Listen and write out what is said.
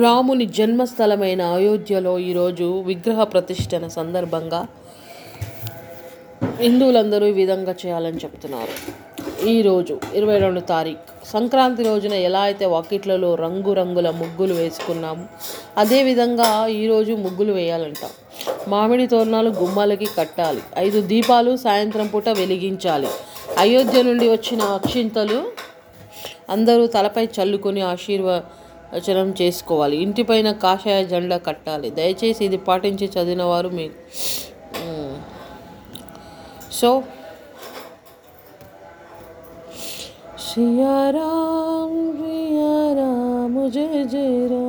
రాముని జన్మస్థలమైన అయోధ్యలో ఈరోజు విగ్రహ ప్రతిష్టన సందర్భంగా హిందువులందరూ ఈ విధంగా చేయాలని చెప్తున్నారు. ఈరోజు ఇరవై రెండు తారీఖు. సంక్రాంతి రోజున ఎలా అయితే వాకిట్లలో రంగురంగుల ముగ్గులు వేసుకున్నాము అదేవిధంగా ఈరోజు ముగ్గులు వేయాలంట. మామిడి తోరణాలు గుమ్మాలకి కట్టాలి. ఐదు దీపాలు సాయంత్రం పూట వెలిగించాలి. అయోధ్య నుండి వచ్చిన అక్షింతలు అందరూ తలపై చల్లుకొని ఆశీర్వచనం చేసుకోవాలి ఇంటిపైన కాషాయ జెండా కట్టాలి దయచేసి ఇది పాటించి చదివిన వారు మీ సో सिया राम सिया राम जय जय राम